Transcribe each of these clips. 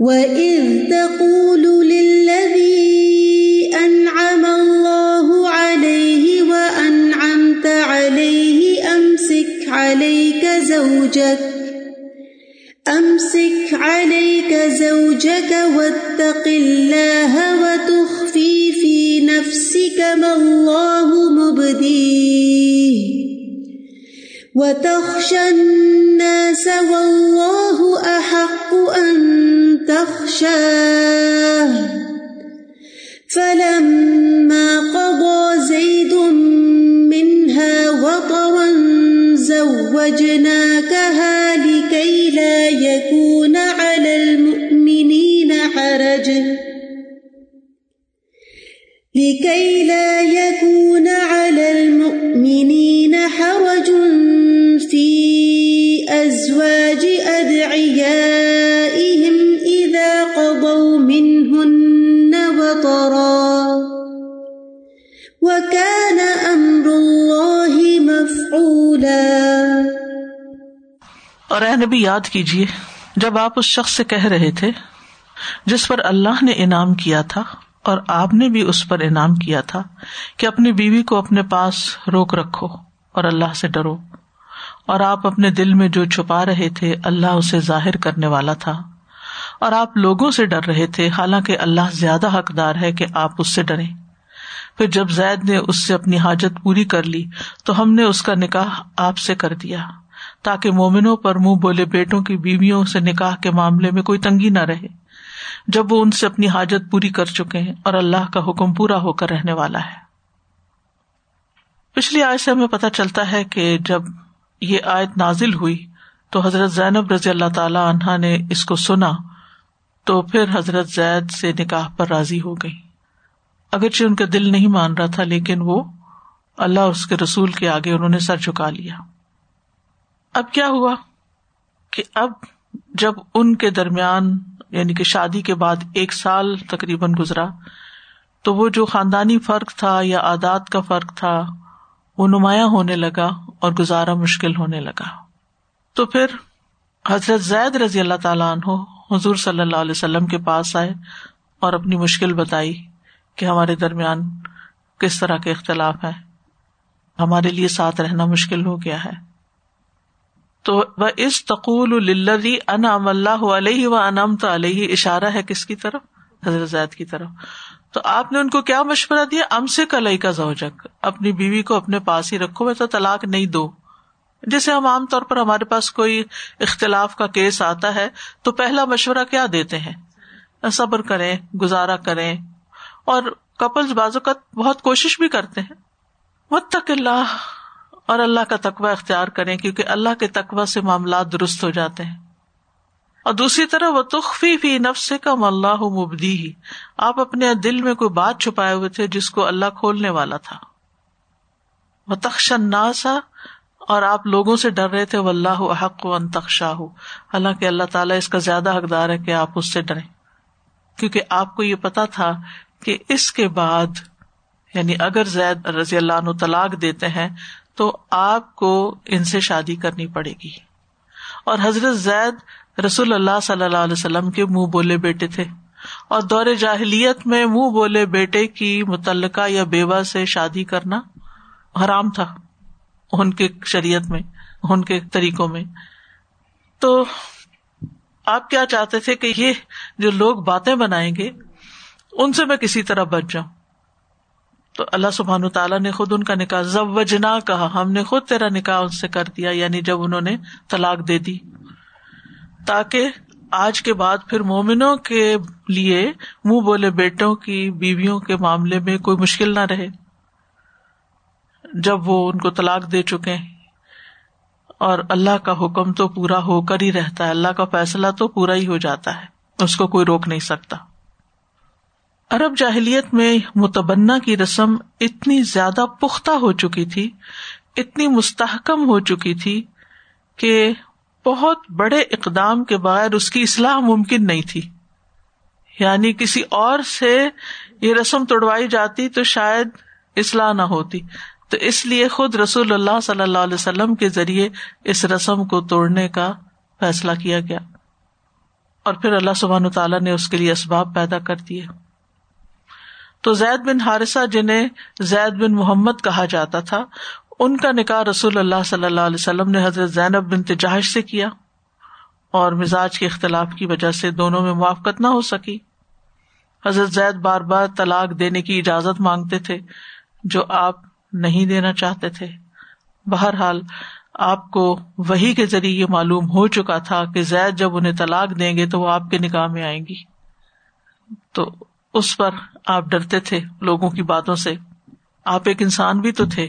وَإِذْ تَقُولُ لِلَّذِي أَنْعَمَ اللَّهُ عَلَيْهِ وَأَنْعَمْتَ عَلَيْهِ أَمْسِكْ عَلَيْكَ زَوْجَكَ أمسك عليك زوجك واتق الله وتخفي في نفسك ما الله مبديه وتخشى الناس والله أحق أن تخشاه. فلما قضى زيد منها وطرا زوجناكها لكي لا يكون على المؤمنين حرج. لكي لا يكون وكان أمر الله مفعولا. اور اے نبی، یاد کیجیے جب آپ اس شخص سے کہہ رہے تھے، جس پر اللہ نے انعام کیا تھا اور آپ نے بھی اس پر انعام کیا تھا کہ اپنی بیوی کو اپنے پاس روک رکھو اور اللہ سے ڈرو۔ اور آپ اپنے دل میں جو چھپا رہے تھے، اللہ اسے ظاہر کرنے والا تھا۔ اور آپ لوگوں سے ڈر رہے تھے، حالانکہ اللہ زیادہ حقدار ہے کہ آپ اس سے ڈرے پھر جب زید نے اس سے اپنی حاجت پوری کر لی تو ہم نے اس کا نکاح آپ سے کر دیا تاکہ مومنوں پر منہ بولے بیٹوں کی بیویوں سے نکاح کے معاملے میں کوئی تنگی نہ رہے جب وہ ان سے اپنی حاجت پوری کر چکے ہیں اور اللہ کا حکم پورا ہو کر رہنے والا ہے۔ پچھلی آیت سے ہمیں پتہ چلتا ہے کہ جب یہ آیت نازل ہوئی تو حضرت زینب رضی اللہ تعالی عنہا نے اس کو سنا تو پھر حضرت زید سے نکاح پر راضی ہو گئی اگرچہ ان کا دل نہیں مان رہا تھا، لیکن وہ اللہ اس کے رسول کے آگے انہوں نے سر چکا لیا۔ اب کیا ہوا کہ اب جب ان کے درمیان یعنی کہ شادی کے بعد ایک سال تقریباً گزرا، تو وہ جو خاندانی فرق تھا یا عادات کا فرق تھا، وہ نمایاں ہونے لگا اور گزارا مشکل ہونے لگا۔ تو پھر حضرت زید رضی اللہ تعالیٰ عنہ حضور صلی اللہ علیہ وسلم کے پاس آئے اور اپنی مشکل بتائی۔ کہ ہمارے درمیان کس طرح کے اختلاف ہے ہمارے لیے ساتھ رہنا مشکل ہو گیا ہے۔ تو وہ اس تقول انعام اللہ علیہ و انعام تو علیہ اشارہ ہے کس کی طرف؟ حضرت زید کی طرف۔ تو آپ نے ان کو کیا مشورہ دیا؟ ام سے کلئی کا زوجک، اپنی بیوی کو اپنے پاس ہی رکھو، میں تو طلاق نہیں دو جیسے ہم عام طور پر ہمارے پاس کوئی اختلاف کا کیس آتا ہے، تو پہلا مشورہ کیا دیتے ہیں؟ صبر کریں، گزارا کریں اور کپلز بازو کا بہت کوشش بھی کرتے ہیں۔ وہ تک اللہ۔ اور اللہ کا تقوی اختیار کریں کیونکہ اللہ کے تقوی سے معاملات درست ہو جاتے ہیں۔ اور دوسری طرح وہ تخفی فی نفس کا ملا مبدی ہی آپ اپنے دل میں کوئی بات چھپائے ہوئے تھے جس کو اللہ کھولنے والا تھا۔ وہ تخشن ناسا اور آپ لوگوں سے ڈر رہے تھے۔ وہ اللہ حق و انتخشا ہو حالانکہ اللہ تعالیٰ اس کا زیادہ حقدار ہے کہ آپ اس سے ڈرے کیونکہ آپ کو یہ پتا تھا کہ اس کے بعد یعنی اگر زید رضی اللہ عنہ طلاق دیتے ہیں، تو آپ کو ان سے شادی کرنی پڑے گی۔ اور حضرت زید رسول اللہ صلی اللہ علیہ وسلم کے منہ بولے بیٹے تھے۔ اور دور جاہلیت میں منہ بولے بیٹے کی متعلقہ یا بیوہ سے شادی کرنا حرام تھا۔ ان کے شریعت میں، ان کے طریقوں میں۔ تو آپ کیا چاہتے تھے کہ یہ جو لوگ باتیں بنائیں گے ان سے میں کسی طرح بچ جاؤں۔ تو اللہ سبحان تعالیٰ نے خود ان کا نکاح زوجنا کہا۔ ہم نے خود تیرا نکاح ان سے کر دیا یعنی جب انہوں نے طلاق دے دی۔ تاکہ آج کے بعد پھر مومنوں کے لیے منہ بولے بیٹوں کی، بیویوں کے معاملے میں کوئی مشکل نہ رہے۔ جب وہ ان کو طلاق دے چکے اور اللہ کا حکم تو پورا ہو کر ہی رہتا ہے۔ اللہ کا فیصلہ تو پورا ہی ہو جاتا ہے۔ اس کو کوئی روک نہیں سکتا۔ ارب جاہلیت میں متبنا کی رسم اتنی زیادہ پختہ ہو چکی تھی، اتنی مستحکم ہو چکی تھی کہ بہت بڑے اقدام کے بغیر اس کی اصلاح ممکن نہیں تھی۔ یعنی کسی اور سے یہ رسم توڑوائی جاتی تو شاید اصلاح نہ ہوتی۔ تو اس لیے خود رسول اللہ صلی اللہ علیہ وسلم کے ذریعے اس رسم کو توڑنے کا فیصلہ کیا گیا۔ اور پھر اللہ سبحان تعالیٰ نے اس کے لیے اسباب پیدا کر دیے۔ تو زید بن حارثہ جنہیں زید بن محمد کہا جاتا تھا، ان کا نکاح رسول اللہ صلی اللہ علیہ وسلم نے حضرت زینب بن تجاہش سے کیا اور مزاج کے اختلاف کی وجہ سے دونوں میں موافقت نہ ہو سکی۔ حضرت زید بار بار طلاق دینے کی اجازت مانگتے تھے، جو آپ نہیں دینا چاہتے تھے۔ بہرحال، آپ کو وہی کے ذریعے یہ معلوم ہو چکا تھا کہ زید جب انہیں طلاق دیں گے تو وہ آپ کے نکاح میں آئیں گی۔ تو اس پر آپ ڈرتے تھے لوگوں کی باتوں سے۔ آپ ایک انسان بھی تو تھے۔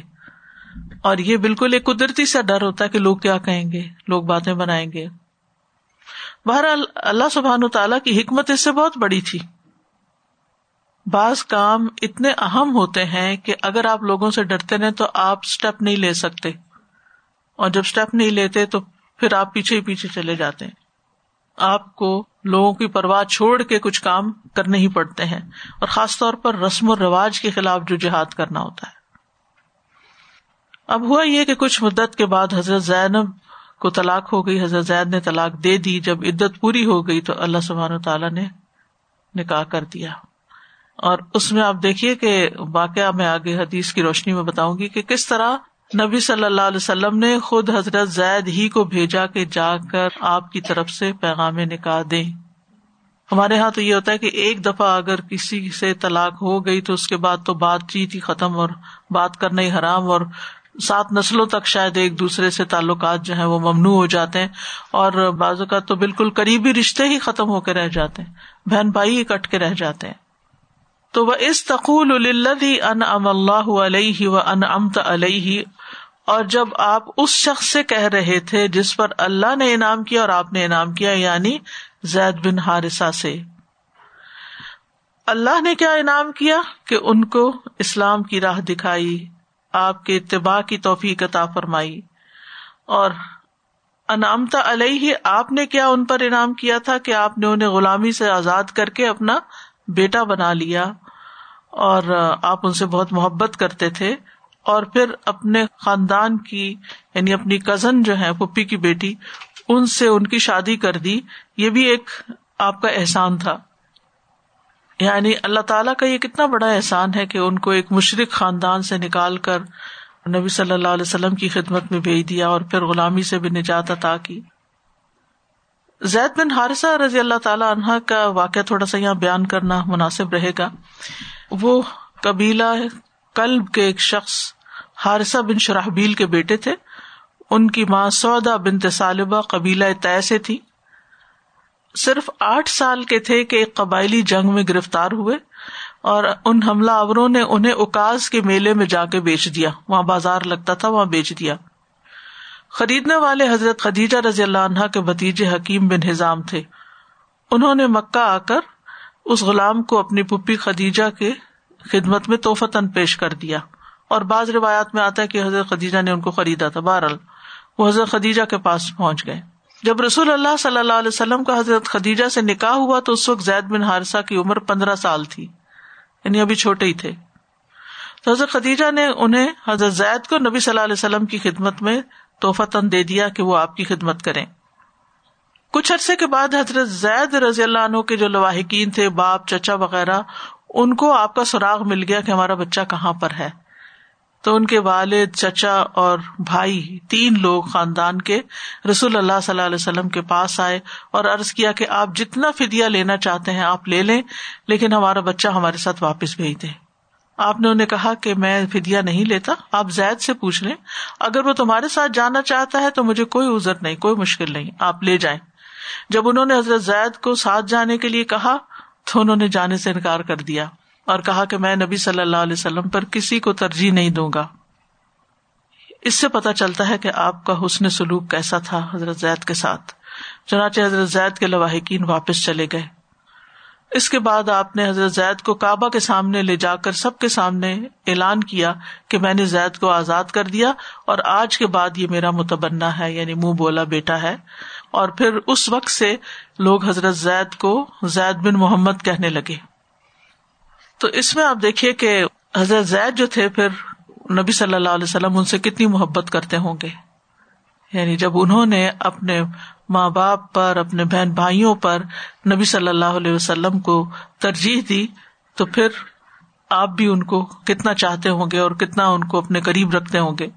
اور یہ بالکل ایک قدرتی سا ڈر ہوتا ہے کہ لوگ کیا کہیں گے، لوگ باتیں بنائیں گے۔ بہرحال اللہ سبحان تعالیٰ کی حکمت اس سے بہت بڑی تھی۔ بعض کام اتنے اہم ہوتے ہیں کہ اگر آپ لوگوں سے ڈرتے رہے تو آپ اسٹیپ نہیں لے سکتے۔ اور جب اسٹیپ نہیں لیتے تو پھر آپ پیچھے ہی پیچھے چلے جاتے ہیں۔ آپ کو لوگوں کی پرواہ چھوڑ کے کچھ کام کرنے ہی پڑتے ہیں اور خاص طور پر رسم و رواج کے خلاف جو جہاد کرنا ہوتا ہے۔ اب ہوا یہ کہ کچھ مدت کے بعد حضرت زینب کو طلاق ہو گئی، حضرت زید نے طلاق دے دی۔ جب عدت پوری ہو گئی تو اللہ سبحان تعالیٰ نے نکاح کر دیا۔ اور اس میں آپ دیکھیے کہ واقعہ میں آگے حدیث کی روشنی میں بتاؤں گی کہ کس طرح نبی صلی اللہ علیہ وسلم نے خود حضرت زید ہی کو بھیجا کہ جا کر آپ کی طرف سے پیغام نکاح دے ہمارے یہاں تو یہ ہوتا ہے کہ ایک دفعہ اگر کسی سے طلاق ہو گئی تو اس کے بعد تو بات چیت ہی ختم اور بات کرنا ہی حرام اور سات نسلوں تک شاید ایک دوسرے سے تعلقات جو ہیں وہ ممنوع ہو جاتے ہیں اور بعض اوقات تو بالکل قریبی رشتے ہی ختم ہو کے رہ جاتے ہیں، بہن بھائی ہی کٹ کے رہ جاتے ہیں۔ تو وہ اس تقول ان ام اللہ علیہ و ان امت علیہ اور جب آپ اس شخص سے کہہ رہے تھے جس پر اللہ نے انعام کیا اور آپ نے انعام کیا یعنی زید بن ہارسا سے۔ اللہ نے کیا انعام کیا؟ کہ ان کو اسلام کی راہ دکھائی، آپ کے اتباع کی توفیق عطا فرمائی۔ اور انعامتا علیہ، آپ نے کیا ان پر انعام کیا تھا کہ آپ نے انہیں غلامی سے آزاد کر کے اپنا بیٹا بنا لیا؟ اور آپ ان سے بہت محبت کرتے تھے اور پھر اپنے خاندان کی یعنی اپنی کزن جو ہے پپی کی بیٹی، ان سے ان کی شادی کر دی۔ یہ بھی ایک آپ کا احسان تھا۔ یعنی اللہ تعالیٰ کا یہ کتنا بڑا احسان ہے کہ ان کو ایک مشرق خاندان سے نکال کر نبی صلی اللہ علیہ وسلم کی خدمت میں بھیج دیا اور پھر غلامی سے بھی نجات عطا کی۔ زید بن حارثہ رضی اللہ تعالی عنہ کا واقعہ تھوڑا سا یہاں بیان کرنا مناسب رہے گا۔ وہ قبیلہ کلب کے ایک شخص حارثہ بن شرحبیل کے بیٹے تھے۔ ان کی ماں سودا بن طالبہ قبیلہ طے سے تھی۔ صرف آٹھ سال کے تھے کہ ایک قبائلی جنگ میں گرفتار ہوئے اور ان حملہ آوروں نے انہیں اکاس کے میلے میں جا کے بیچ دیا۔ وہاں بازار لگتا تھا، وہاں بیچ دیا۔ خریدنے والے حضرت خدیجہ رضی اللہ عنہ کے بتیجے حکیم بن ہزام تھے۔ انہوں نے مکہ آ کر اس غلام کو اپنی پپی خدیجہ کے خدمت میں توفتن پیش کر دیا اور بعض روایات میں آتا ہے کہ حضرت خدیجہ نے ان کو خریدا تھا بہرحال وہ حضرت خدیجہ کے پاس پہنچ گئے۔ جب رسول اللہ صلی اللہ علیہ وسلم کا حضرت خدیجہ سے نکاح ہوا تو اس وقت زید بن حارثہ کی عمر پندرہ سال تھی یعنی ابھی چھوٹے ہی تھے۔ تو حضرت خدیجہ نے انہیں حضرت زید کو نبی صلی اللہ علیہ وسلم کی خدمت میں تن دے دیا کہ وہ آپ کی خدمت کریں۔ کچھ عرصے کے بعد حضرت زید رضی اللہ عنہ کے جو لواحقین تھے، باپ، چچا وغیرہ، ان کو آپ کا سراغ مل گیا کہ ہمارا بچہ کہاں پر ہے۔ تو ان کے والد، چچا اور بھائی، تین لوگ خاندان کے رسول اللہ صلی اللہ علیہ وسلم کے پاس آئے اور ارض کیا کہ آپ جتنا فدیا لینا چاہتے ہیں آپ لے لیں، لیکن ہمارا بچہ ہمارے ساتھ واپس بھیج دیں۔ آپ نے انہیں کہا کہ میں فدیا نہیں لیتا، آپ زید سے پوچھ لیں۔ اگر وہ تمہارے ساتھ جانا چاہتا ہے تو مجھے کوئی ازر نہیں، کوئی مشکل نہیں، آپ لے جائیں۔ جب انہوں نے حضرت زید کو ساتھ جانے کے لیے کہا تو انہوں نے جانے سے انکار کر دیا اور کہا کہ میں نبی صلی اللہ علیہ وسلم پر کسی کو ترجیح نہیں دوں گا۔ اس سے پتا چلتا ہے کہ آپ کا حسن سلوک کیسا تھا حضرت زید کے ساتھ۔ چنانچہ حضرت زید کے لواحقین واپس چلے گئے۔ اس کے بعد آپ نے حضرت زید کو کعبہ کے سامنے لے جا کر سب کے سامنے اعلان کیا کہ میں نے زید کو آزاد کر دیا اور آج کے بعد یہ میرا متبنا ہے یعنی منہ بولا بیٹا ہے۔ اور پھر اس وقت سے لوگ حضرت زید کو زید بن محمد کہنے لگے۔ تو اس میں آپ دیکھیے کہ حضرت زید جو تھے پھر نبی صلی اللہ علیہ وسلم ان سے کتنی محبت کرتے ہوں گے۔ یعنی جب انہوں نے اپنے ماں باپ پر، اپنے بہن بھائیوں پر نبی صلی اللہ علیہ وسلم کو ترجیح دی، تو پھر آپ بھی ان کو کتنا چاہتے ہوں گے اور کتنا ان کو اپنے قریب رکھتے ہوں گے۔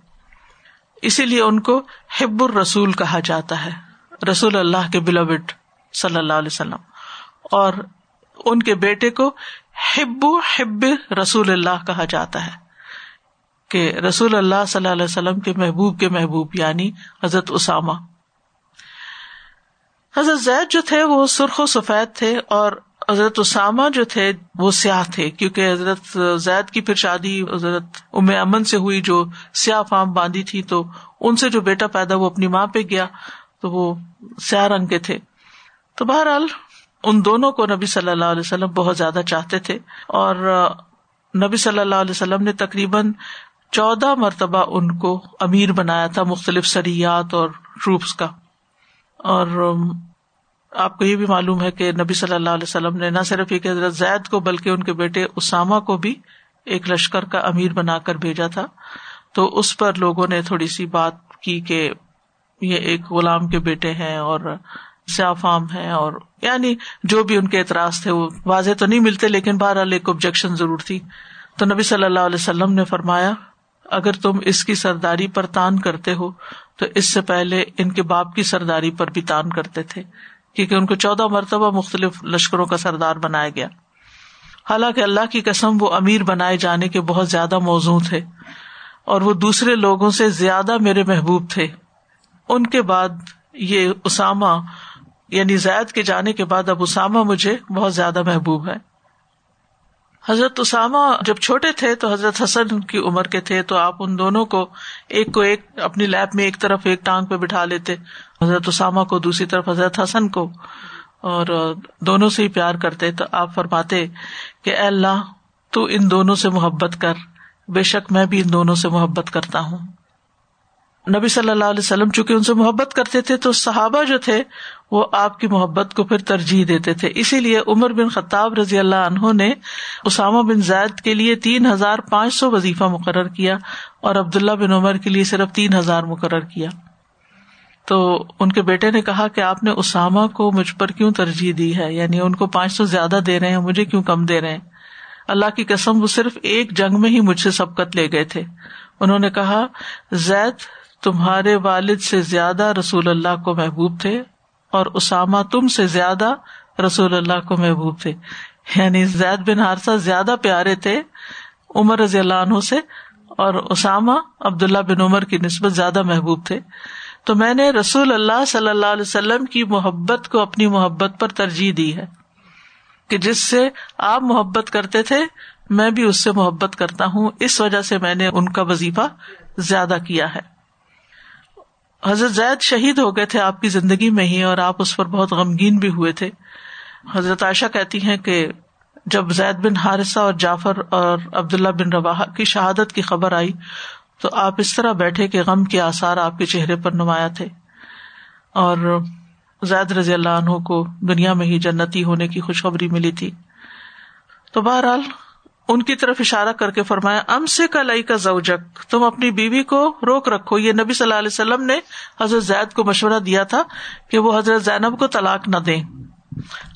اسی لیے ان کو حب الرسول کہا جاتا ہے۔ رسول اللہ کے بلوڈ صلی اللہ علیہ وسلم۔ اور ان کے بیٹے کو ہب حب رسول اللہ کہا جاتا ہے کہ رسول اللہ صلی اللہ علیہ وسلم کے محبوب کے محبوب یعنی حضرت اسامہ۔ حضرت زید جو تھے وہ سرخ و سفید تھے اور حضرت اسامہ جو تھے وہ سیاہ تھے، کیونکہ حضرت زید کی پھر شادی حضرت ام امن سے ہوئی، جو سیاہ فام باندھی تھی تو ان سے جو بیٹا پیدا وہ اپنی ماں پہ گیا۔ تو وہ سیاہ رنگ کے تھے۔ تو بہرحال ان دونوں کو نبی صلی اللہ علیہ وسلم بہت زیادہ چاہتے تھے اور نبی صلی اللہ علیہ وسلم نے تقریباً چودہ مرتبہ ان کو امیر بنایا تھا مختلف سریات اور ٹروپس کا۔ اور آپ کو یہ بھی معلوم ہے کہ نبی صلی اللہ علیہ وسلم نے نہ صرف ایک حضرت زید کو بلکہ ان کے بیٹے اسامہ کو بھی ایک لشکر کا امیر بنا کر بھیجا تھا۔ تو اس پر لوگوں نے تھوڑی سی بات کی کہ یہ ایک غلام کے بیٹے ہیں اور سیافام ہے اور یعنی جو بھی ان کے اعتراض تھے وہ واضح تو نہیں ملتے لیکن بہرحال ایک آبجیکشن ضرور تھی۔ تو نبی صلی اللہ علیہ وسلم نے فرمایا، اگر تم اس کی سرداری پر تان کرتے ہو، تو اس سے پہلے ان کے باپ کی سرداری پر بھی تان کرتے تھے، کیونکہ ان کو چودہ مرتبہ مختلف لشکروں کا سردار بنایا گیا۔ حالانکہ اللہ کی قسم وہ امیر بنائے جانے کے بہت زیادہ موزوں تھے اور وہ دوسرے لوگوں سے زیادہ میرے محبوب تھے۔ ان کے بعد یہ اسامہ یعنی زید کے جانے کے بعد اب اسامہ مجھے بہت زیادہ محبوب ہے۔ حضرت اسامہ جب چھوٹے تھے تو حضرت حسن کی عمر کے تھے تو آپ ان دونوں کو ایک کو ایک اپنی لیب میں ایک طرف ایک ٹانگ پہ بٹھا لیتے۔ حضرت اسامہ کو دوسری طرف حضرت حسن کو اور دونوں سے ہی پیار کرتے۔ تو آپ فرماتے کہ اے اللہ تو ان دونوں سے محبت کر، بے شک میں بھی ان دونوں سے محبت کرتا ہوں۔ نبی صلی اللہ علیہ وسلم چونکہ ان سے محبت کرتے تھے تو صحابہ جو تھے وہ آپ کی محبت کو پھر ترجیح دیتے تھے۔ اسی لیے عمر بن خطاب رضی اللہ عنہ نے اسامہ بن زید کے لیے تین ہزار پانچ سو وظیفہ مقرر کیا اور عبداللہ بن عمر کے لیے صرف تین ہزار مقرر کیا۔ تو ان کے بیٹے نے کہا کہ آپ نے اسامہ کو مجھ پر کیوں ترجیح دی ہے؟ یعنی ان کو پانچ سو زیادہ دے رہے ہیں، مجھے کیوں کم دے رہے ہیں؟ اللہ کی قسم وہ صرف ایک جنگ میں ہی مجھ سے سبقت لے گئے تھے۔ انہوں نے کہا، زید تمہارے والد سے زیادہ رسول اللہ کو محبوب تھے اور اسامہ تم سے زیادہ رسول اللہ کو محبوب تھے۔ یعنی زید بن حادثہ زیادہ پیارے تھے عمر رضی اللہ عنہ سے اور اسامہ عبد اللہ بن عمر کی نسبت زیادہ محبوب تھے۔ تو میں نے رسول اللہ صلی اللہ علیہ وسلم کی محبت کو اپنی محبت پر ترجیح دی ہے کہ جس سے آپ محبت کرتے تھے، میں بھی اس سے محبت کرتا ہوں۔ اس وجہ سے میں نے ان کا وظیفہ زیادہ کیا ہے۔ حضرت زید شہید ہو گئے تھے آپ کی زندگی میں ہی اور آپ اس پر بہت غمگین بھی ہوئے تھے۔ حضرت عائشہ کہتی ہیں کہ جب زید بن حارثہ اور جعفر اور عبداللہ بن روا کی شہادت کی خبر آئی تو آپ اس طرح بیٹھے کہ غم کے آثار آپ کے چہرے پر نمایاں تھے۔ اور زید رضی اللہ عنہ کو دنیا میں ہی جنتی ہونے کی خوشخبری ملی تھی۔ تو بہرحال ان کی طرف اشارہ کر کے فرمایا، ام سے کلائی کا زوجک، تم اپنی بیوی کو روک رکھو۔ یہ نبی صلی اللہ علیہ وسلم نے حضرت زید کو مشورہ دیا تھا کہ وہ حضرت زینب کو طلاق نہ دے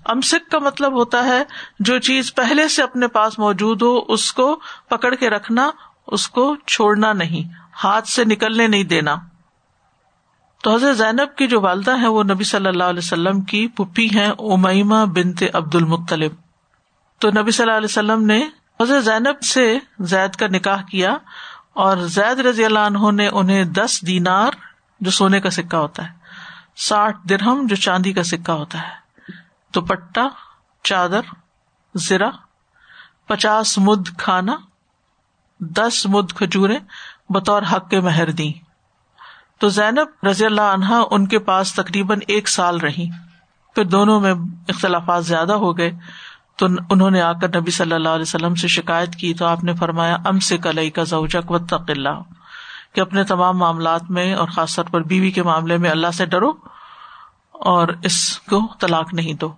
امسک کا مطلب ہوتا ہے، جو چیز پہلے سے اپنے پاس موجود ہو، اس کو پکڑ کے رکھنا، اس کو چھوڑنا نہیں، ہاتھ سے نکلنے نہیں دینا۔ تو حضرت زینب کی جو والدہ ہے وہ نبی صلی اللہ علیہ وسلم کی پپی ہیں امیما بنتے عبد المطلب تو نبی صلی اللہ علیہ وسلم نے حضرت زینب سے زید کا نکاح کیا اور زید رضی اللہ عنہ نے انہیں دس دینار جو سونے کا سکہ ہوتا ہے، ساٹھ درہم جو چاندی کا سکہ ہوتا ہے دوپٹا چادر زرا پچاس مد کھانا، دس مد کھجورے بطور حق کے مہر دی تو زینب رضی اللہ عنہا ان کے پاس تقریباً ایک سال رہی۔ پھر دونوں میں اختلافات زیادہ ہو گئے۔ تو انہوں نے آ کر نبی صلی اللہ علیہ وسلم سے شکایت کی تو آپ نے فرمایا، ام سے کلئی کا زوجک و تقلّہ کہ اپنے تمام معاملات میں اور خاص طور پر بیوی کے معاملے میں اللہ سے ڈرو اور اس کو طلاق نہیں دو۔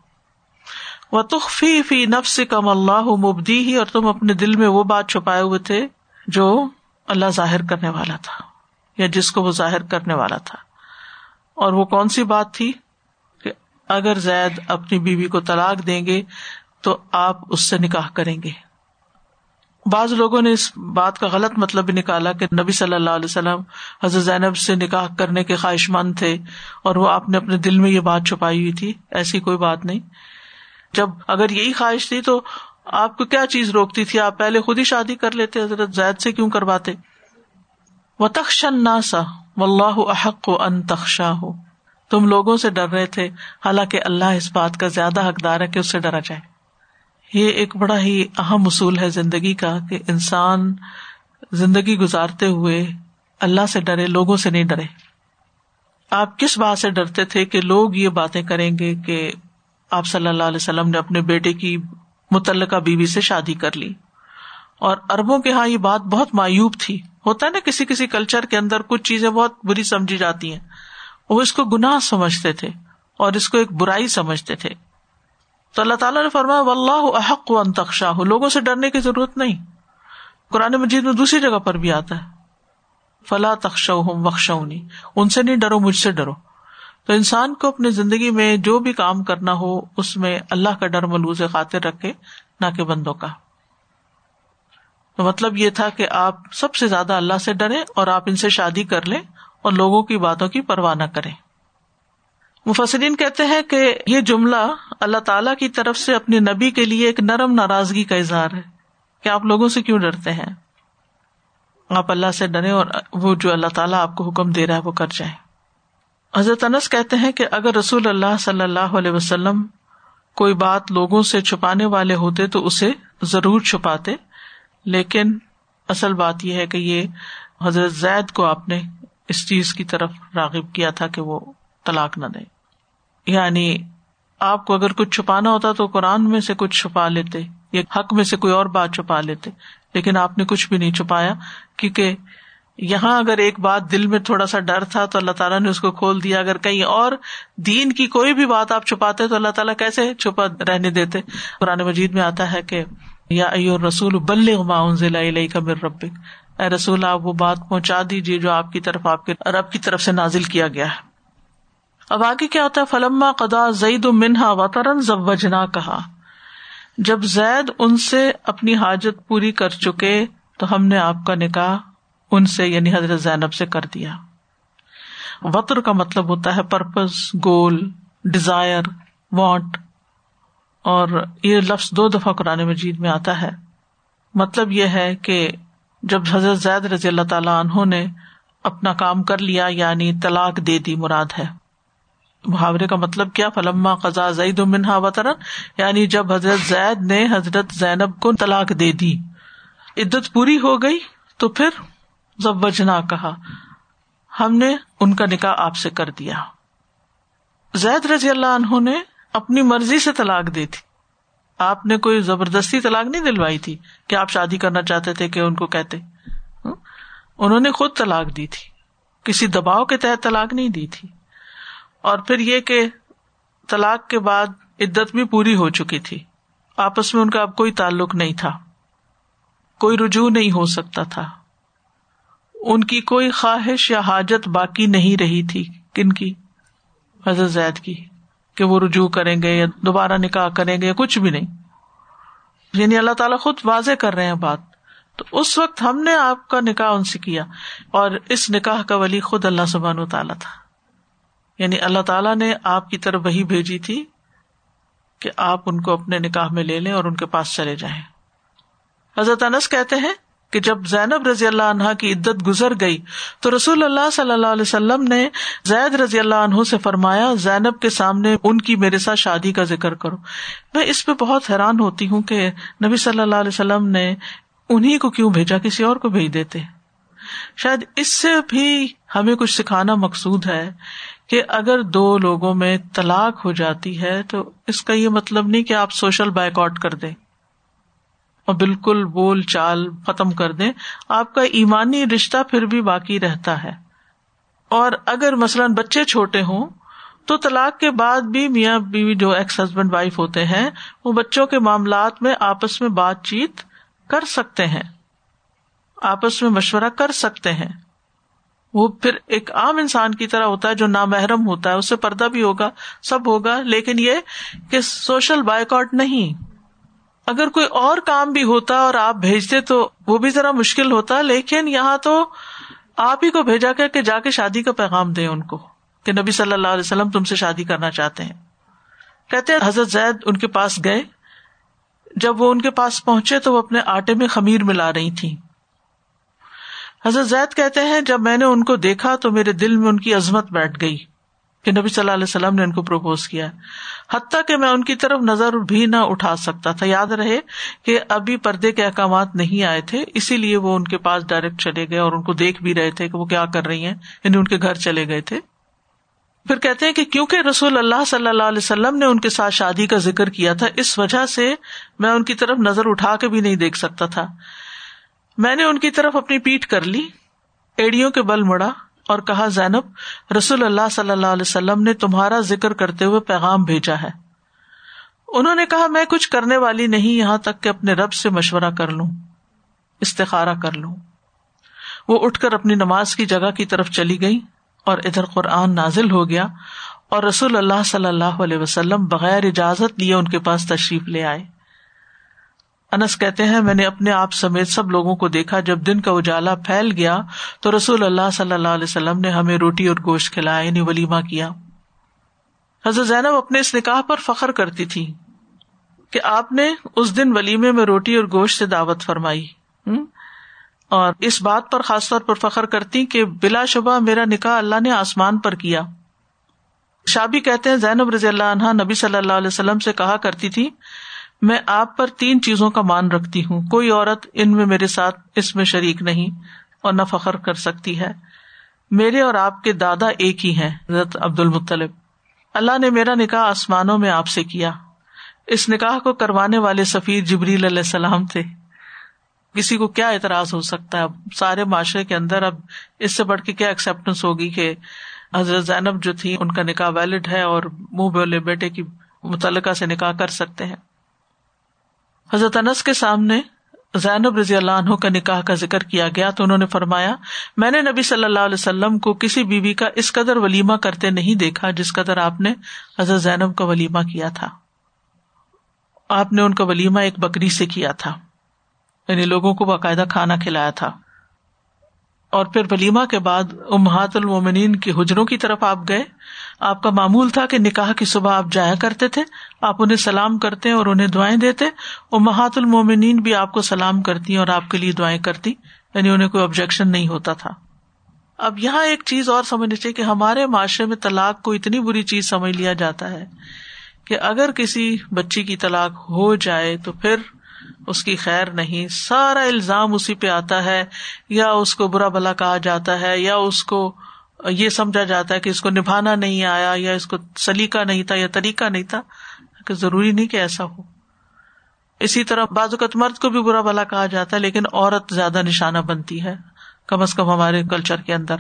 وہ تخفی فی نفس کم اللہ مبدی ہی اور تم اپنے دل میں وہ بات چھپائے ہوئے تھے جو اللہ ظاہر کرنے والا تھا، یا جس کو وہ ظاہر کرنے والا تھا۔ اور وہ کون سی بات تھی کہ اگر زید اپنی بیوی کو طلاق دیں گے تو آپ اس سے نکاح کریں گے۔ بعض لوگوں نے اس بات کا غلط مطلب بھی نکالا کہ نبی صلی اللہ علیہ وسلم حضرت زینب سے نکاح کرنے کے خواہش مند تھے اور وہ آپ نے اپنے دل میں یہ بات چھپائی ہوئی تھی، ایسی کوئی بات نہیں۔ جب اگر یہی خواہش تھی تو آپ کو کیا چیز روکتی تھی؟ آپ پہلے خود ہی شادی کر لیتے، حضرت زید سے کیوں کرواتے؟ وہ تخشن نا سا و اللہ احق و ان تخشا ہو تم لوگوں سے ڈر رہے تھے، حالانکہ اللہ اس بات کا زیادہ حقدار ہے کہ اس سے ڈرا جائے۔ یہ ایک بڑا ہی اہم اصول ہے زندگی کا کہ انسان زندگی گزارتے ہوئے اللہ سے ڈرے، لوگوں سے نہیں ڈرے۔ آپ کس بات سے ڈرتے تھے کہ لوگ یہ باتیں کریں گے کہ آپ صلی اللہ علیہ وسلم نے اپنے بیٹے کی متعلقہ بیوی سے شادی کر لی؟ اور اربوں کے یہاں یہ بات بہت مایوب تھی۔ ہوتا ہے نا کسی کسی کلچر کے اندر کچھ چیزیں بہت بری سمجھی جاتی ہیں۔ وہ اس کو گناہ سمجھتے تھے اور اس کو ایک برائی سمجھتے تھے۔ تو اللہ تعالیٰ نے فرمایا و اللہ احق و انتخشا ہو لوگوں سے ڈرنے کی ضرورت نہیں۔ قرآن مجید میں دوسری جگہ پر بھی آتا ہے۔ فلاں تخشا ہوں بخشونی ان سے نہیں ڈرو، مجھ سے ڈرو۔ تو انسان کو اپنی زندگی میں جو بھی کام کرنا ہو، اس میں اللہ کا ڈر ملوز خاطر رکھے، نہ کہ بندوں کا۔ تو مطلب یہ تھا کہ آپ سب سے زیادہ اللہ سے ڈرے اور آپ ان سے شادی کر لیں اور لوگوں کی باتوں کی پرواہ نہ کریں۔ مفسرین کہتے ہیں کہ یہ جملہ اللہ تعالی کی طرف سے اپنی نبی کے لیے ایک نرم ناراضگی کا اظہار ہے کہ آپ لوگوں سے کیوں ڈرتے ہیں؟ آپ اللہ سے ڈرے اور وہ جو اللہ تعالیٰ آپ کو حکم دے رہا ہے وہ کر جائیں۔ حضرت انس کہتے ہیں کہ اگر رسول اللہ صلی اللہ علیہ وسلم کوئی بات لوگوں سے چھپانے والے ہوتے تو اسے ضرور چھپاتے، لیکن اصل بات یہ ہے کہ یہ حضرت زید کو آپ نے اس چیز کی طرف راغب کیا تھا کہ وہ طلاق نہ دے یعنی آپ کو اگر کچھ چھپانا ہوتا تو قرآن میں سے کچھ چھپا لیتے یا حق میں سے کوئی اور بات چھپا لیتے لیکن آپ نے کچھ بھی نہیں چھپایا کیونکہ یہاں اگر ایک بات دل میں تھوڑا سا ڈر تھا تو اللہ تعالیٰ نے اس کو کھول دیا اگر کہیں اور دین کی کوئی بھی بات آپ چھپاتے تو اللہ تعالیٰ کیسے چھپا رہنے دیتے؟ قرآن مجید میں آتا ہے کہ یا رسول بل ضلع کا مر رب اے رسول، آپ وہ بات پہنچا دیجیے جو آپ کی طرف، آپ کے رب کی طرف سے نازل کیا گیا ہے۔ اب آگے کیا ہوتا ہے؟ فلما قدا زید منہا وطرن ضبنا کہا جب زید ان سے اپنی حاجت پوری کر چکے، تو ہم نے آپ کا نکاح ان سے یعنی حضرت زینب سے کر دیا۔ وطر کا مطلب ہوتا ہے پرپز گول ڈیزائر وانٹ اور یہ لفظ دو دفعہ قرآن مجید میں آتا ہے۔ مطلب یہ ہے کہ جب حضرت زید رضی اللہ تعالیٰ انہوں نے اپنا کام کر لیا یعنی طلاق دے دی، مراد ہے۔ محاورے کا مطلب کیا؟ فلما قزا زید منہا وطرن یعنی جب حضرت زید نے حضرت زینب کو طلاق دے دی۔ عدت پوری ہو گئی تو پھر زبجنا کہا۔ ہم نے ان کا نکاح آپ سے کر دیا۔ زید رضی اللہ عنہ نے اپنی مرضی سے طلاق دی۔ تھی آپ نے کوئی زبردستی طلاق نہیں دلوائی تھی کہ آپ شادی کرنا چاہتے تھے کہ ان کو کہتے۔ انہوں نے خود طلاق دی تھی۔ کسی دباؤ کے تحت طلاق نہیں دی تھی۔ اور پھر یہ کہ طلاق کے بعد عدت بھی پوری ہو چکی تھی۔ آپس میں ان کا اب کوئی تعلق نہیں تھا۔ کوئی رجوع نہیں ہو سکتا تھا۔ ان کی کوئی خواہش یا حاجت باقی نہیں رہی تھی۔ کن کی؟ حضرت زید کی۔ کہ وہ رجوع کریں گے یا دوبارہ نکاح کریں گے یا کچھ بھی نہیں۔ یعنی اللہ تعالیٰ خود واضح کر رہے ہیں بات۔ تو اس وقت ہم نے آپ کا نکاح ان سے کیا اور اس نکاح کا ولی خود اللہ سبحان و تعالیٰ تھا۔ یعنی اللہ تعالیٰ نے آپ کی طرف وہی بھیجی تھی کہ آپ ان کو اپنے نکاح میں لے لیں اور ان کے پاس چلے جائیں۔ حضرت انس کہتے ہیں کہ جب زینب رضی اللہ عنہا کی عدت گزر گئی تو رسول اللہ صلی اللہ علیہ وسلم نے زید رضی اللہ عنہ سے فرمایا، زینب کے سامنے ان کی میرے ساتھ شادی کا ذکر کرو۔ میں اس پہ بہت حیران ہوتی ہوں کہ نبی صلی اللہ علیہ وسلم نے انہیں کو کیوں بھیجا، کسی اور کو بھیج دیتے۔ شاید اس سے بھی ہمیں کچھ سکھانا مقصود ہے۔ کہ اگر دو لوگوں میں طلاق ہو جاتی ہے تو اس کا یہ مطلب نہیں کہ آپ سوشل بائک آؤٹ کر دیں اور بالکل بول چال ختم کر دیں، آپ کا ایمانی رشتہ پھر بھی باقی رہتا ہے۔ اور اگر مثلاً بچے چھوٹے ہوں تو طلاق کے بعد بھی میاں بیوی جو ایکس ہسبینڈ وائف ہوتے ہیں، وہ بچوں کے معاملات میں آپس میں بات چیت کر سکتے ہیں۔ آپس میں مشورہ کر سکتے ہیں۔ وہ پھر ایک عام انسان کی طرح ہوتا ہے جو نامحرم ہوتا ہے، اس سے پردہ بھی ہوگا، سب ہوگا، لیکن یہ کہ سوشل بائک نہیں۔ اگر کوئی اور کام بھی ہوتا اور آپ بھیجتے تو وہ بھی ذرا مشکل ہوتا، لیکن یہاں تو آپ ہی کو بھیجا کر کے جا کے شادی کا پیغام دے ان کو، کہ نبی صلی اللہ علیہ وسلم تم سے شادی کرنا چاہتے ہیں۔ کہتے ہیں، حضرت زید ان کے پاس گئے۔ جب وہ ان کے پاس پہنچے تو وہ اپنے آٹے میں خمیر ملا رہی تھی حضرت زید کہتے ہیں، جب میں نے ان کو دیکھا تو میرے دل میں ان کی عظمت بیٹھ گئی کہ نبی صلی اللہ علیہ وسلم نے ان کو پروپوز کیا۔ حتیٰ کہ میں ان کی طرف نظر بھی نہ اٹھا سکتا تھا۔ یاد رہے کہ ابھی پردے کے احکامات نہیں آئے تھے، اسی لیے وہ ان کے پاس ڈائریکٹ چلے گئے اور ان کو دیکھ بھی رہے تھے کہ وہ کیا کر رہی ہیں یعنی ان کے گھر چلے گئے تھے۔ پھر کہتے ہیں کہ کیونکہ رسول اللہ صلی اللہ علیہ وسلم نے ان کے ساتھ شادی کا ذکر کیا تھا، اس وجہ سے میں ان کی طرف نظر اٹھا کے بھی نہیں دیکھ سکتا تھا۔ میں نے ان کی طرف اپنی پیٹ کر لی، ایڑیوں کے بل مڑا اور کہا، زینب، رسول اللہ صلی اللہ علیہ وسلم نے تمہارا ذکر کرتے ہوئے پیغام بھیجا ہے۔ انہوں نے کہا، میں کچھ کرنے والی نہیں، یہاں تک کہ اپنے رب سے مشورہ کر لوں استخارا کر لوں۔ وہ اٹھ کر اپنی نماز کی جگہ کی طرف چلی گئی اور ادھر قرآن نازل ہو گیا اور رسول اللہ صلی اللہ علیہ وسلم بغیر اجازت لیے ان کے پاس تشریف لے آئے۔ انس کہتے ہیں، میں نے اپنے آپ سمیت سب لوگوں کو دیکھا، جب دن کا اجالا پھیل گیا تو رسول اللہ صلی اللہ علیہ وسلم نے ہمیں روٹی اور گوشت کھلایا یعنی ولیمہ کیا۔ حضرت زینب اپنے اس نکاح پر فخر کرتی تھی کہ آپ نے اس دن ولیمے میں روٹی اور گوشت سے دعوت فرمائی۔ اور اس بات پر خاص طور پر فخر کرتی کہ بلا شبہ میرا نکاح اللہ نے آسمان پر کیا۔ شابی کہتے ہیں، زینب رضی اللہ عنہ نبی صلی اللہ علیہ وسلم سے کہا کرتی تھی میں آپ پر تین چیزوں کا مان رکھتی ہوں۔ کوئی عورت ان میں میرے ساتھ اس میں شریک نہیں اور نہ فخر کر سکتی ہے۔ میرے اور آپ کے دادا ایک ہی ہیں، حضرت عبد المطلب اللہ نے میرا نکاح آسمانوں میں آپ سے کیا۔ اس نکاح کو کروانے والے سفیر جبریل علیہ السلام تھے۔ کسی کو کیا اعتراض ہو سکتا ہے؟ سارے معاشرے کے اندر اب اس سے بڑھ کے کیا ایکسپٹینس ہوگی کہ حضرت زینب جو تھی ان کا نکاح ویلڈ ہے اور منہ بولے بیٹے کی متعلقہ سے نکاح کر سکتے ہیں؟ حضرت انس کے سامنے زینب رضی اللہ عنہ کا نکاح کا ذکر کیا گیا تو انہوں نے فرمایا، میں نے نبی صلی اللہ علیہ وسلم کو کسی بیوی بی کا اس قدر ولیمہ کرتے نہیں دیکھا جس قدر آپ نے حضرت زینب کا ولیمہ کیا تھا۔ آپ نے ان کا ولیمہ ایک بکری سے کیا تھا۔ یعنی لوگوں کو باقاعدہ کھانا کھلایا تھا۔ اور پھر ولیمہ کے بعد امہات المومنین کی حجروں کی طرف آپ گئے۔ آپ کا معمول تھا کہ نکاح کی صبح آپ جایا کرتے تھے، آپ انہیں سلام کرتے اور انہیں دعائیں دیتے، امہات المومنین بھی آپ کو سلام کرتی اور آپ کے لیے دعائیں کرتی یعنی انہیں کوئی آبجیکشن نہیں ہوتا تھا۔ اب یہاں ایک چیز اور سمجھنی چاہیے کہ ہمارے معاشرے میں طلاق کو اتنی بری چیز سمجھ لیا جاتا ہے کہ اگر کسی بچی کی طلاق ہو جائے تو پھر اس کی خیر نہیں، سارا الزام اسی پہ آتا ہے، یا اس کو برا بلا کہا جاتا ہے، یا اس کو یہ سمجھا جاتا ہے کہ اس کو نبھانا نہیں آیا یا اس کو سلیقہ نہیں تھا یا طریقہ نہیں تھا کہ ضروری نہیں کہ ایسا ہو۔ اسی طرح بعض اوقات مرد کو بھی برا بلا کہا جاتا ہے، لیکن عورت زیادہ نشانہ بنتی ہے کم از کم ہمارے کلچر کے اندر،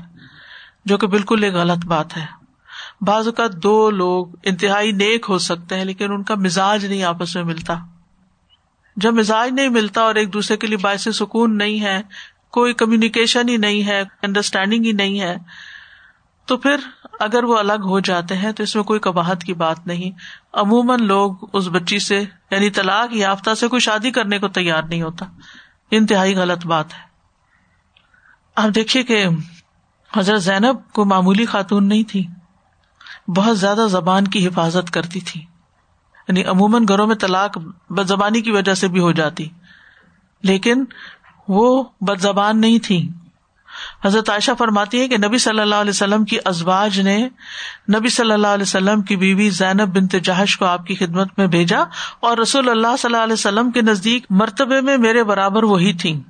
جو کہ بالکل ایک غلط بات ہے۔ بعض اوقات دو لوگ انتہائی نیک ہو سکتے ہیں، لیکن ان کا مزاج نہیں آپس میں ملتا۔ جب مزاج نہیں ملتا اور ایک دوسرے کے لیے باعث سکون نہیں ہے، کوئی کمیونیکیشن ہی نہیں ہے انڈرسٹینڈنگ ہی نہیں ہے تو پھر اگر وہ الگ ہو جاتے ہیں تو اس میں کوئی کباہت کی بات نہیں۔ عموماً لوگ اس بچی سے یعنی طلاق یافتہ سے کوئی شادی کرنے کو تیار نہیں ہوتا۔ انتہائی غلط بات ہے۔ آپ دیکھیے کہ حضرت زینب کو معمولی خاتون نہیں تھی۔ بہت زیادہ زبان کی حفاظت کرتی تھی۔ یعنی عموماً گھروں میں طلاق بد زبانی کی وجہ سے بھی ہو جاتی۔ لیکن وہ بد زبان نہیں تھی۔ حضرت عائشہ فرماتی ہے کہ نبی صلی اللہ علیہ وسلم کی ازواج نے نبی صلی اللہ علیہ وسلم کی بیوی زینب بنت جہش کو آپ کی خدمت میں بھیجا اور رسول اللہ صلی اللہ علیہ وسلم کے نزدیک مرتبے میں میرے برابر وہی تھی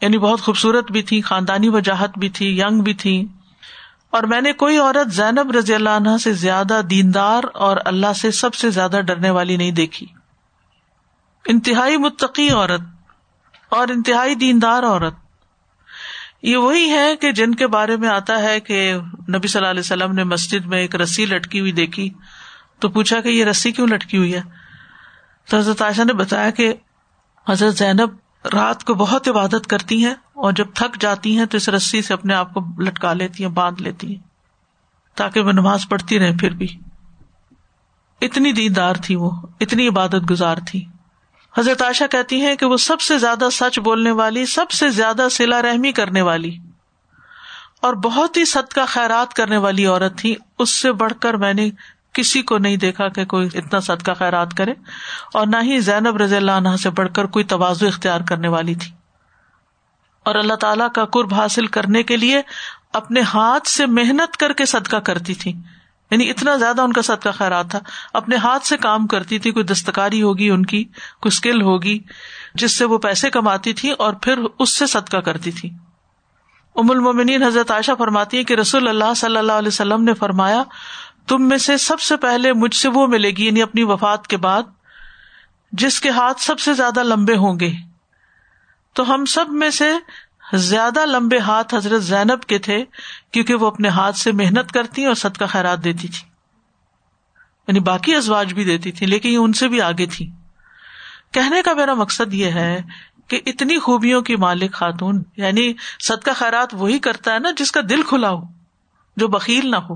یعنی بہت خوبصورت بھی تھی خاندانی وجاہت بھی تھی، ینگ بھی تھی اور میں نے کوئی عورت زینب رضی اللہ عنہ سے زیادہ دیندار اور اللہ سے سب سے زیادہ ڈرنے والی نہیں دیکھی۔ انتہائی متقی عورت اور انتہائی دیندار عورت۔ یہ وہی ہے کہ جن کے بارے میں آتا ہے کہ نبی صلی اللہ علیہ وسلم نے مسجد میں ایک رسی لٹکی ہوئی دیکھی تو پوچھا کہ یہ رسی کیوں لٹکی ہوئی ہے؟ تو حضرت عائشہ نے بتایا کہ حضرت زینب رات کو بہت عبادت کرتی ہیں اور جب تھک جاتی ہیں تو اس رسی سے اپنے آپ کو لٹکا لیتی ہیں، باندھ لیتی ہیں۔ تاکہ وہ نماز پڑھتی رہے پھر بھی۔ اتنی دیندار تھی وہ، اتنی عبادت گزار تھی۔ حضرت عائشہ کہتی ہیں کہ وہ سب سے زیادہ سچ بولنے والی، سب سے زیادہ سلا رحمی کرنے والی اور بہت ہی سد کا خیرات کرنے والی عورت تھی۔ اس سے بڑھ کر میں نے کسی کو نہیں دیکھا کہ کوئی اتنا سد کا خیرات کرے اور نہ ہی زینب رضی اللہ عنہ سے بڑھ کر کوئی توازو اختیار کرنے والی تھی۔ اور اللہ تعالی کا قرب حاصل کرنے کے لیے اپنے ہاتھ سے محنت کر کے صدقہ کرتی تھی۔ یعنی اتنا زیادہ ان کا صدقہ خیرات تھا۔ اپنے ہاتھ سے کام کرتی تھی، کوئی دستکاری ہوگی ان کی، کوئی اسکل ہوگی، جس سے وہ پیسے کماتی تھی اور پھر اس سے صدقہ کرتی تھی۔ ام المومنین حضرت عائشہ فرماتی ہے کہ رسول اللہ صلی اللہ علیہ وسلم نے فرمایا، تم میں سے سب سے پہلے مجھ سے وہ ملے گی یعنی اپنی وفات کے بعد، جس کے ہاتھ سب سے زیادہ لمبے ہوں گے۔ تو ہم سب میں سے زیادہ لمبے ہاتھ حضرت زینب کے تھے کیونکہ وہ اپنے ہاتھ سے محنت کرتی اور سد کا خیرات دیتی تھی۔ یعنی باقی ازواج بھی دیتی تھی، لیکن یہ ان سے بھی آگے تھی۔ کہنے کا میرا مقصد یہ ہے کہ اتنی خوبیوں کی مالک خاتون یعنی سد کا خیرات وہی کرتا ہے نا جس کا دل کھلا ہو، جو بکیل نہ ہو۔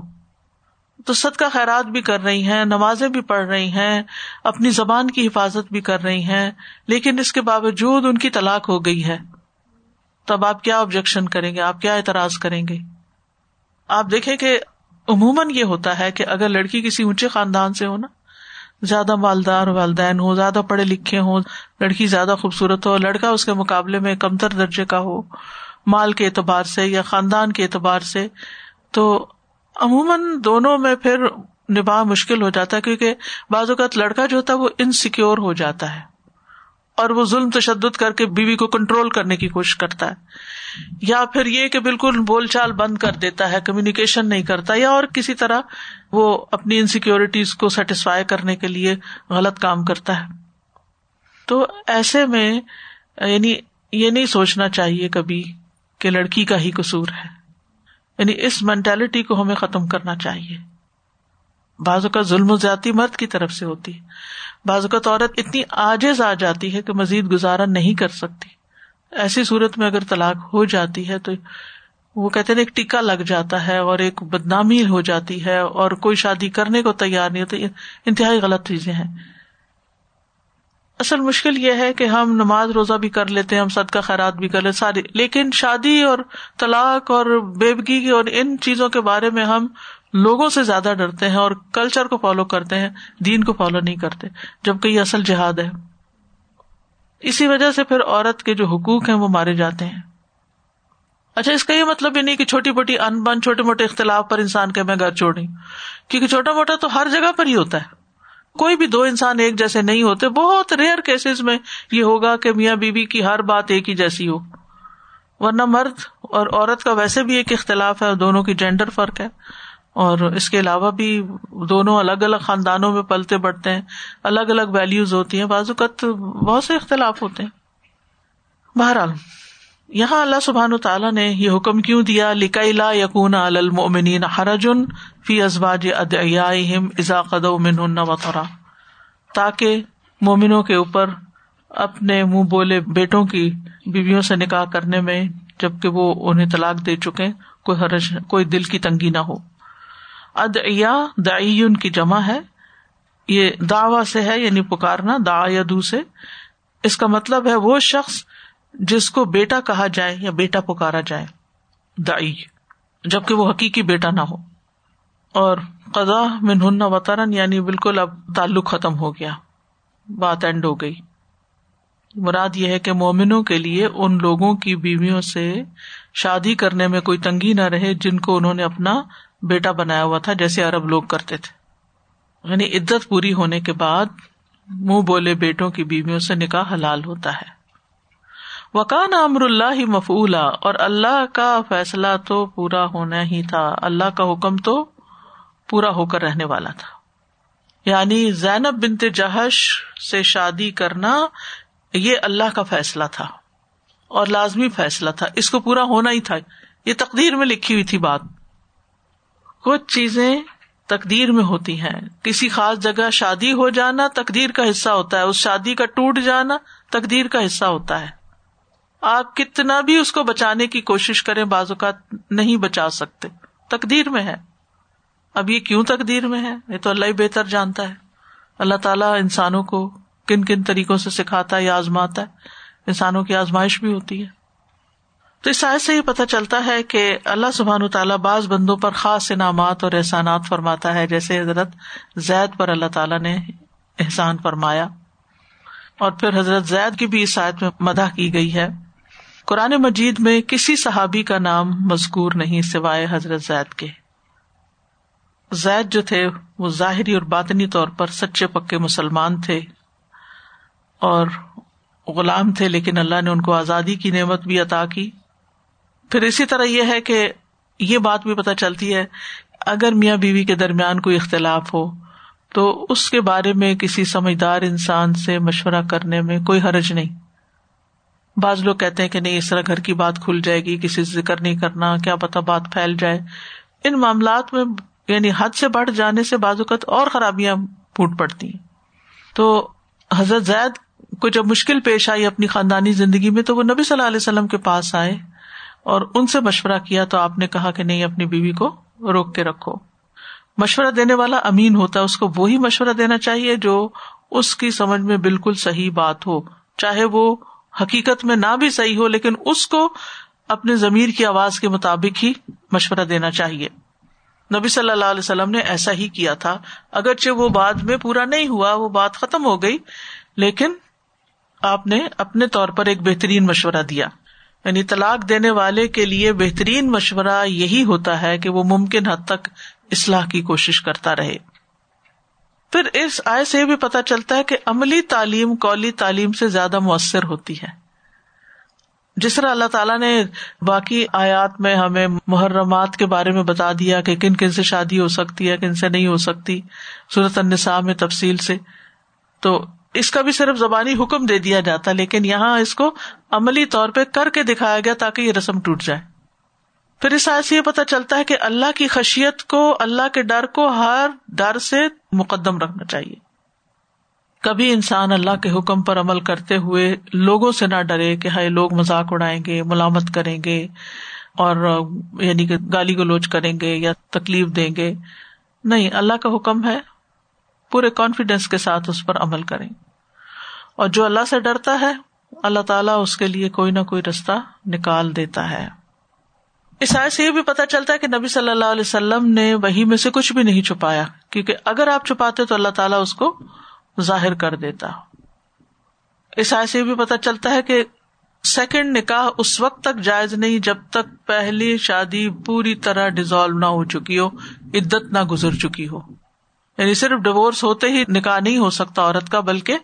تو سد کا خیرات بھی کر رہی ہیں، نمازیں بھی پڑھ رہی ہیں، اپنی زبان کی حفاظت بھی کر رہی ہیں، لیکن اس کے باوجود ان کی طلاق ہو گئی ہے۔ تب آپ کیا آبجیکشن کریں گے؟ آپ کیا اعتراض کریں گے؟ آپ دیکھیں کہ عموماً یہ ہوتا ہے کہ اگر لڑکی کسی اونچے خاندان سے ہو نا، زیادہ مالدار والدین ہو زیادہ پڑھے لکھے ہوں، لڑکی زیادہ خوبصورت ہو، لڑکا اس کے مقابلے میں کمتر درجے کا ہو، مال کے اعتبار سے یا خاندان کے اعتبار سے، تو عموماً دونوں میں پھر نباہ مشکل ہو جاتا ہے کیونکہ بعض اوقات لڑکا جو ہوتا ہے وہ انسیکیور ہو جاتا ہے۔ اور وہ ظلم تشدد کر کے بیوی کو کنٹرول کرنے کی کوشش کرتا ہے یا پھر یہ کہ بالکل بول چال بند کر دیتا ہے کمیونیکیشن نہیں کرتا، یا اور کسی طرح وہ اپنی انسیکیورٹیز کو سیٹسفائی کرنے کے لیے غلط کام کرتا ہے۔ تو ایسے میں یعنی یہ نہیں سوچنا چاہیے کبھی کہ لڑکی کا ہی قصور ہے۔ یعنی اس مینٹلٹی کو ہمیں ختم کرنا چاہیے۔ بازو کا ظلم و زیادتی مرد کی طرف سے ہوتی ہے۔ بعض اوقات عورت اتنی آجز آ جاتی ہے کہ مزید گزارا نہیں کر سکتی۔ ایسی صورت میں اگر طلاق ہو جاتی ہے تو وہ کہتے ہیں ایک ٹیکا لگ جاتا ہے اور ایک بدنامی ہو جاتی ہے اور کوئی شادی کرنے کو تیار نہیں ہوتی انتہائی غلط چیزیں ہیں۔ اصل مشکل یہ ہے کہ ہم نماز روزہ بھی کر لیتے ہیں، ہم صدقہ خیرات بھی کر لیتے ساری، لیکن شادی اور طلاق اور بیبگی اور ان چیزوں کے بارے میں ہم لوگوں سے زیادہ ڈرتے ہیں اور کلچر کو فالو کرتے ہیں، دین کو فالو نہیں کرتے جبکہ یہ اصل جہاد ہے۔ اسی وجہ سے پھر عورت کے جو حقوق ہیں وہ مارے جاتے ہیں۔ اچھا اس کا یہ مطلب یہ نہیں کہ چھوٹی موٹی ان بن، چھوٹے موٹے اختلاف پر انسان کے میں گھر چھوڑی۔ کیونکہ چھوٹا موٹا تو ہر جگہ پر ہی ہوتا ہے۔ کوئی بھی دو انسان ایک جیسے نہیں ہوتے، بہت ریئر کیسز میں یہ ہوگا کہ میاں بیوی بی کی ہر بات ایک ہی جیسی ہو۔ ورنہ مرد اور عورت کا ویسے بھی ایک اختلاف ہے دونوں کی جینڈر فرق ہے۔ اور اس کے علاوہ بھی دونوں الگ الگ خاندانوں میں پلتے بڑھتے ہیں، الگ الگ ویلوز ہوتی ہیں، بعض اوقات بہت سے اختلاف ہوتے ہیں۔ بہرحال، یہاں اللہ سبحان تعالیٰ نے یہ حکم کیوں دیا؟ لکیلا یقون المؤمنین حرجن فی ازواج ادعیائہم اذا قدوا وطرا۔ تاکہ مومنوں کے اوپر اپنے منہ بولے بیٹوں کی بیویوں سے نکاح کرنے میں جبکہ وہ انہیں طلاق دے چکے، کوئی حرج، کوئی دل کی تنگی نہ ہو۔ ادعیا دعین کی جمع ہے۔ یہ دعوی سے ہے یعنی پکارنا دا یا دو سے۔ اس کا مطلب ہے وہ شخص جس کو بیٹا کہا جائے یا بیٹا پکارا جائے۔ دائی جبکہ وہ حقیقی بیٹا نہ ہو۔ اور قزا منہ وطرن یعنی بالکل اب تعلق ختم ہو گیا۔ بات اینڈ ہو گئی۔ مراد یہ ہے کہ مومنوں کے لیے ان لوگوں کی بیویوں سے شادی کرنے میں کوئی تنگی نہ رہے جن کو انہوں نے اپنا بیٹا بنایا ہوا تھا جیسے ارب لوگ کرتے تھے۔ یعنی عدت پوری ہونے کے بعد منہ بولے بیٹوں کی بیویوں سے نکاح حلال ہوتا ہے۔ وکان امر اللہ مفولا اور اللہ کا فیصلہ تو پورا ہونا ہی تھا۔ اللہ کا حکم تو پورا ہو کر رہنے والا تھا۔ یعنی زینب بنت جہش سے شادی کرنا یہ اللہ کا فیصلہ تھا اور لازمی فیصلہ تھا۔ اس کو پورا ہونا ہی تھا۔ یہ تقدیر میں لکھی ہوئی تھی بات۔ کچھ چیزیں تقدیر میں ہوتی ہیں۔ کسی خاص جگہ شادی ہو جانا تقدیر کا حصہ ہوتا ہے، اس شادی کا ٹوٹ جانا تقدیر کا حصہ ہوتا ہے۔ آپ کتنا بھی اس کو بچانے کی کوشش کریں، بعض اوقات نہیں بچا سکتے۔ تقدیر میں ہے۔ اب یہ کیوں تقدیر میں ہے؟ یہ تو اللہ ہی بہتر جانتا ہے۔ اللہ تعالیٰ انسانوں کو کن کن طریقوں سے سکھاتا ہے یا آزماتا ہے۔ انسانوں کی آزمائش بھی ہوتی ہے۔ تو اس سائز سے یہ پتہ چلتا ہے کہ اللہ سبحان و تعالیٰ بعض بندوں پر خاص انعامات اور احسانات فرماتا ہے، جیسے حضرت زید پر اللہ تعالیٰ نے احسان فرمایا۔ اور پھر حضرت زید کی بھی اس آیت میں مدح کی گئی ہے۔ قرآن مجید میں کسی صحابی کا نام مذکور نہیں سوائے حضرت زید کے۔ زید جو تھے، وہ ظاہری اور باطنی طور پر سچے پکے مسلمان تھے اور غلام تھے، لیکن اللہ نے ان کو آزادی کی نعمت بھی عطا کی۔ پھر اسی طرح یہ ہے کہ یہ بات بھی پتہ چلتی ہے، اگر میاں بیوی کے درمیان کوئی اختلاف ہو، تو اس کے بارے میں کسی سمجھدار انسان سے مشورہ کرنے میں کوئی حرج نہیں۔ بعض لوگ کہتے ہیں کہ نہیں، اس طرح گھر کی بات کھل جائے گی، کسی سے ذکر نہیں کرنا، کیا پتا بات پھیل جائے۔ ان معاملات میں یعنی حد سے بڑھ جانے سے بعض اوقات اور خرابیاں پھوٹ پڑتی ہیں۔ تو حضرت زید کو جب مشکل پیش آئی اپنی خاندانی زندگی میں، تو وہ نبی صلی اللہ علیہ وسلم کے پاس آئے۔ اور ان سے مشورہ کیا تو آپ نے کہا کہ نہیں، اپنی بیوی کو روک کے رکھو۔ مشورہ دینے والا امین ہوتا ہے اس کو وہی مشورہ دینا چاہیے جو اس کی سمجھ میں بالکل صحیح بات ہو۔ چاہے وہ حقیقت میں نہ بھی صحیح ہو، لیکن اس کو اپنے ضمیر کی آواز کے مطابق ہی مشورہ دینا چاہیے۔ نبی صلی اللہ علیہ وسلم نے ایسا ہی کیا تھا۔ اگرچہ وہ بعد میں پورا نہیں ہوا، وہ بات ختم ہو گئی، لیکن آپ نے اپنے طور پر ایک بہترین مشورہ دیا۔ یعنی طلاق دینے والے کے لیے بہترین مشورہ یہی ہوتا ہے کہ وہ ممکن حد تک اصلاح کی کوشش کرتا رہے۔ پھر اس آئے سے بھی پتا چلتا ہے کہ عملی تعلیم کولی تعلیم سے زیادہ مؤثر ہوتی ہے۔ جس طرح اللہ تعالیٰ نے باقی آیات میں ہمیں محرمات کے بارے میں بتا دیا کہ کن کن سے شادی ہو سکتی ہے، کن سے نہیں ہو سکتی صورت النساء میں تفصیل سے۔ تو اس کا بھی صرف زبانی حکم دے دیا جاتا لیکن یہاں اس کو عملی طور پہ کر کے دکھایا گیا تاکہ یہ رسم ٹوٹ جائے۔ پھر اس سے یہ پتا چلتا ہے کہ اللہ کی خشیت کو، اللہ کے ڈر کو ہر ڈر سے مقدم رکھنا چاہیے۔ کبھی انسان اللہ کے حکم پر عمل کرتے ہوئے لوگوں سے نہ ڈرے کہ ہائے لوگ مذاق اڑائیں گے، ملامت کریں گے اور یعنی کہ گالی گلوچ کریں گے یا تکلیف دیں گے۔ نہیں، اللہ کا حکم ہے پورے کانفیڈینس کے ساتھ اس پر عمل کریں۔ اور جو اللہ سے ڈرتا ہے اللہ تعالیٰ اس کے لیے کوئی نہ کوئی رستہ نکال دیتا ہے۔ اس آئے سے یہ بھی پتا چلتا ہے کہ نبی صلی اللہ علیہ وسلم نے وہی میں سے کچھ بھی نہیں چھپایا، کیونکہ اگر آپ چھپاتے تو اللہ تعالیٰ اس کو ظاہر کر دیتا۔ اس آئے سے یہ بھی پتا چلتا ہے کہ سیکنڈ نکاح اس وقت تک جائز نہیں جب تک پہلی شادی پوری طرح ڈیزالو نہ ہو چکی ہو، عدت نہ گزر چکی ہو۔ یعنی صرف ڈیوس ہوتے ہی نکاح نہیں ہو سکتا عورت کا، بلکہ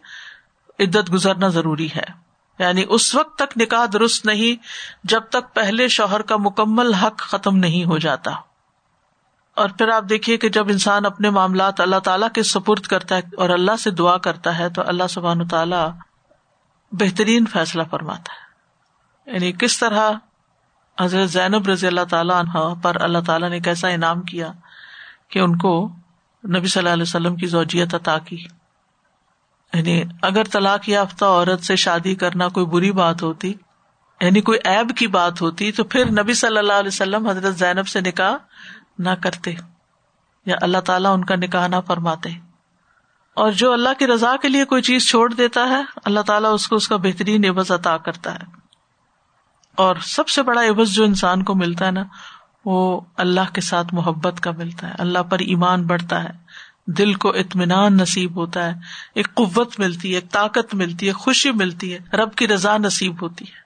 عدت گزرنا ضروری ہے۔ یعنی اس وقت تک نکاح درست نہیں جب تک پہلے شوہر کا مکمل حق ختم نہیں ہو جاتا۔ اور پھر آپ دیکھیے کہ جب انسان اپنے معاملات اللہ تعالیٰ کے سپرد کرتا ہے اور اللہ سے دعا کرتا ہے تو اللہ سبحان تعالیٰ بہترین فیصلہ فرماتا ہے۔ یعنی کس طرح حضرت زینب رضی اللہ تعالیٰ عنہ پر اللہ تعالیٰ نے کیسا انعام کیا کہ ان کو نبی صلی اللہ علیہ وسلم کی زوجیت عطا کی۔ یعنی اگر طلاق یافتہ عورت سے شادی کرنا کوئی بری بات ہوتی یعنی کوئی ایب کی بات ہوتی، تو پھر نبی صلی اللہ علیہ وسلم حضرت زینب سے نکاح نہ کرتے، یا اللہ تعالیٰ ان کا نکاح نہ فرماتے۔ اور جو اللہ کی رضا کے لیے کوئی چیز چھوڑ دیتا ہے، اللہ تعالیٰ اس کو اس کا بہترین عبض عطا کرتا ہے۔ اور سب سے بڑا عبض جو انسان کو ملتا ہے نا، وہ اللہ کے ساتھ محبت کا ملتا ہے، اللہ پر ایمان بڑھتا ہے۔ دل کو اطمینان نصیب ہوتا ہے، ایک قوت ملتی ہے، ایک طاقت ملتی ہے، خوشی ملتی ہے، رب کی رضا نصیب ہوتی ہے۔